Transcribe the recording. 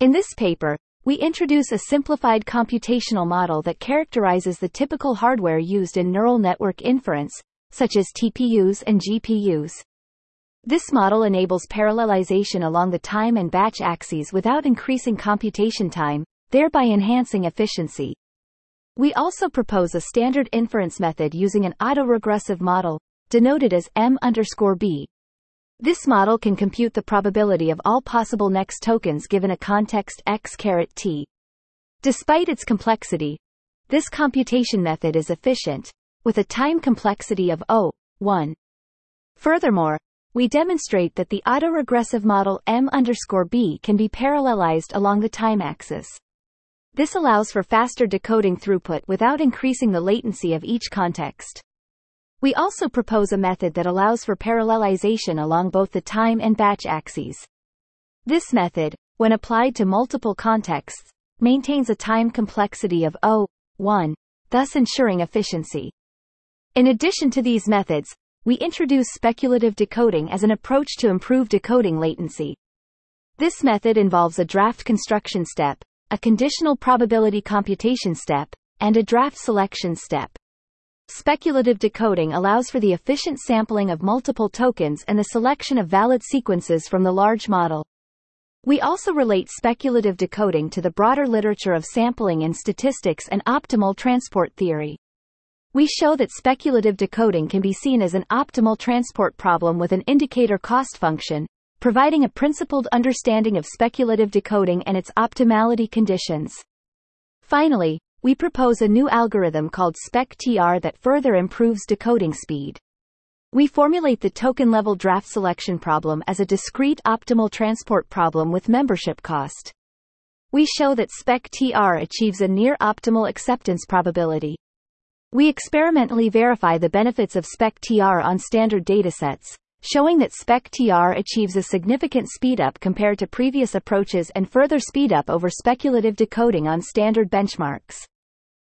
In this paper, we introduce a simplified computational model that characterizes the typical hardware used in neural network inference, such as TPUs and GPUs. This model enables parallelization along the time and batch axes without increasing computation time, thereby enhancing efficiency. We also propose a standard inference method using an autoregressive model, denoted as M underscore B. This model can compute the probability of all possible next tokens given a context x caret t. Despite its complexity, this computation method is efficient, with a time complexity of O, 1. Furthermore, we demonstrate that the autoregressive model M underscore B can be parallelized along the time axis. This allows for faster decoding throughput without increasing the latency of each context. We also propose a method that allows for parallelization along both the time and batch axes. This method, when applied to multiple contexts, maintains a time complexity of O, 1, thus ensuring efficiency. In addition to these methods, we introduce speculative decoding as an approach to improve decoding latency. This method involves a draft construction step, a conditional probability computation step, and a draft selection step. Speculative decoding allows for the efficient sampling of multiple tokens and the selection of valid sequences from the large model. We also relate speculative decoding to the broader literature of sampling in statistics and optimal transport theory. We show that speculative decoding can be seen as an optimal transport problem with an indicator cost function, providing a principled understanding of speculative decoding and its optimality conditions. Finally, we propose a new algorithm called SpecTR that further improves decoding speed. We formulate the token-level draft selection problem as a discrete optimal transport problem with membership cost. We show that SpecTR achieves a near-optimal acceptance probability. We experimentally verify the benefits of SpecTR on standard datasets, showing that SpecTR achieves a significant speedup compared to previous approaches and further speedup over speculative decoding on standard benchmarks.